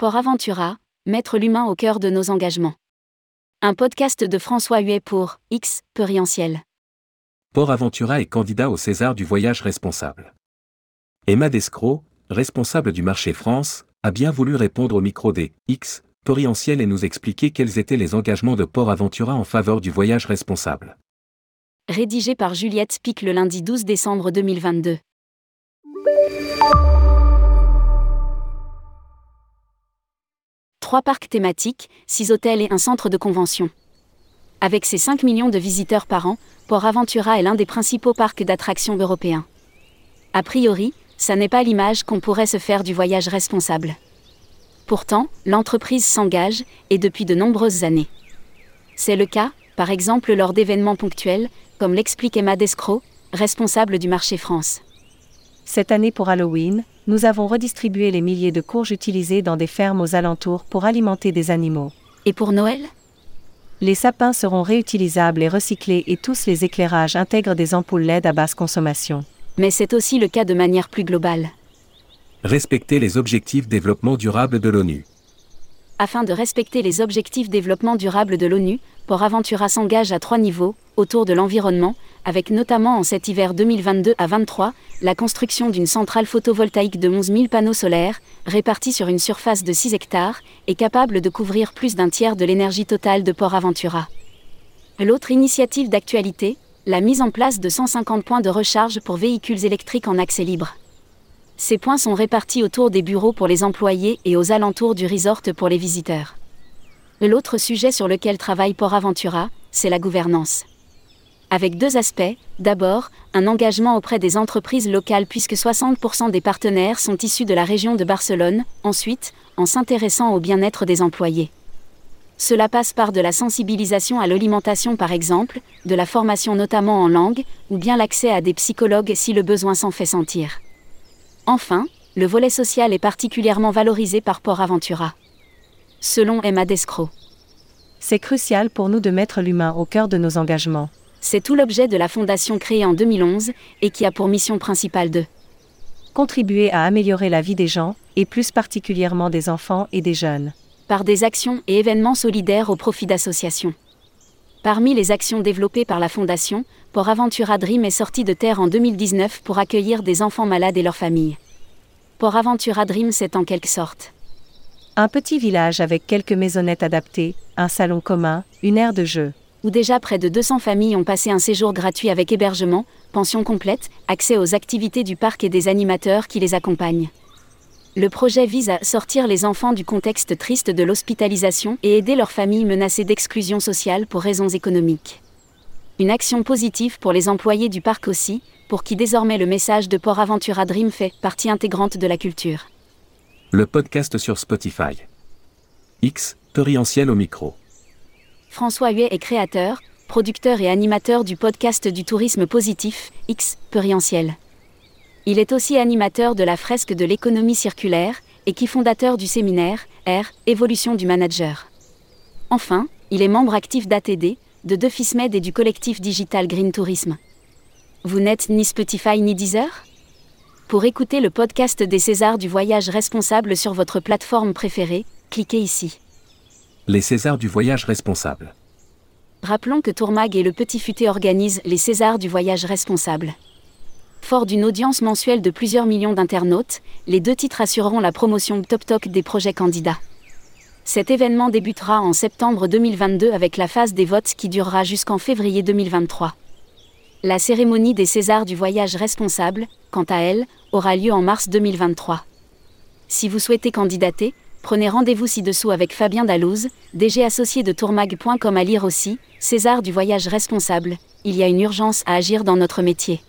Port Aventura, mettre l'humain au cœur de nos engagements. Un podcast de François Huet pour X, Perientiel. Port Aventura est candidat au César du voyage responsable. Emma Descroix, responsable du marché France, a bien voulu répondre au micro des X, Perientiel et nous expliquer quels étaient les engagements de Port Aventura en faveur du voyage responsable. Rédigé par Juliette Spic le lundi 12 décembre 2022. Trois parcs thématiques, six hôtels et un centre de convention. Avec ses 5 millions de visiteurs par an, Port Aventura est l'un des principaux parcs d'attractions européens. A priori, ça n'est pas l'image qu'on pourrait se faire du voyage responsable. Pourtant, l'entreprise s'engage, et depuis de nombreuses années. C'est le cas, par exemple lors d'événements ponctuels, comme l'explique Emma Descroix, responsable du marché France. Cette année pour Halloween, nous avons redistribué les milliers de courges utilisées dans des fermes aux alentours pour alimenter des animaux. Et pour Noël? Les sapins seront réutilisables et recyclés et tous les éclairages intègrent des ampoules LED à basse consommation. Mais c'est aussi le cas de manière plus globale. Respecter les objectifs développement durable de l'ONU. Afin de respecter les objectifs développement durable de l'ONU, Port Aventura s'engage à trois niveaux, autour de l'environnement, avec notamment en cet hiver 2022 à 23, la construction d'une centrale photovoltaïque de 11 000 panneaux solaires, répartis sur une surface de 6 hectares, et capable de couvrir plus d'un tiers de l'énergie totale de Port Aventura. L'autre initiative d'actualité, la mise en place de 150 points de recharge pour véhicules électriques en accès libre. Ces points sont répartis autour des bureaux pour les employés et aux alentours du resort pour les visiteurs. L'autre sujet sur lequel travaille Port Aventura, c'est la gouvernance. Avec deux aspects, d'abord, un engagement auprès des entreprises locales puisque 60% des partenaires sont issus de la région de Barcelone, ensuite, en s'intéressant au bien-être des employés. Cela passe par de la sensibilisation à l'alimentation par exemple, de la formation notamment en langue, ou bien l'accès à des psychologues si le besoin s'en fait sentir. Enfin, le volet social est particulièrement valorisé par Port Aventura. Selon Emma Descroix. C'est crucial pour nous de mettre l'humain au cœur de nos engagements. C'est tout l'objet de la fondation créée en 2011 et qui a pour mission principale de contribuer à améliorer la vie des gens, et plus particulièrement des enfants et des jeunes par des actions et événements solidaires au profit d'associations. Parmi les actions développées par la Fondation, Port Aventura Dream est sorti de terre en 2019 pour accueillir des enfants malades et leurs familles. Port Aventura Dream, c'est en quelque sorte un petit village avec quelques maisonnettes adaptées, un salon commun, une aire de jeu. Où déjà près de 200 familles ont passé un séjour gratuit avec hébergement, pension complète, accès aux activités du parc et des animateurs qui les accompagnent. Le projet vise à sortir les enfants du contexte triste de l'hospitalisation et aider leurs familles menacées d'exclusion sociale pour raisons économiques. Une action positive pour les employés du parc aussi, pour qui désormais le message de Port Aventura Dream fait partie intégrante de la culture. Le podcast sur Spotify. X, Torientiel au micro. François Huet est créateur, producteur et animateur du podcast du tourisme positif, X, Perientiel. Il est aussi animateur de la fresque de l'économie circulaire et qui fondateur du séminaire R, Évolution du manager. Enfin, il est membre actif d'ATD, de Defismed et du collectif digital Green Tourisme. Vous n'êtes ni Spotify ni Deezer? Pour écouter le podcast des Césars du voyage responsable sur votre plateforme préférée, cliquez ici. Les Césars du voyage responsable. Rappelons que Tourmag et le Petit Futé organisent les Césars du voyage responsable. Fort d'une audience mensuelle de plusieurs millions d'internautes, les deux titres assureront la promotion top top des projets candidats. Cet événement débutera en septembre 2022 avec la phase des votes qui durera jusqu'en février 2023. La cérémonie des Césars du voyage responsable, quant à elle, aura lieu en mars 2023. Si vous souhaitez candidater, prenez rendez-vous ci-dessous avec Fabien Dallouz, DG associé de tourmag.com à lire aussi, César du voyage responsable, il y a une urgence à agir dans notre métier.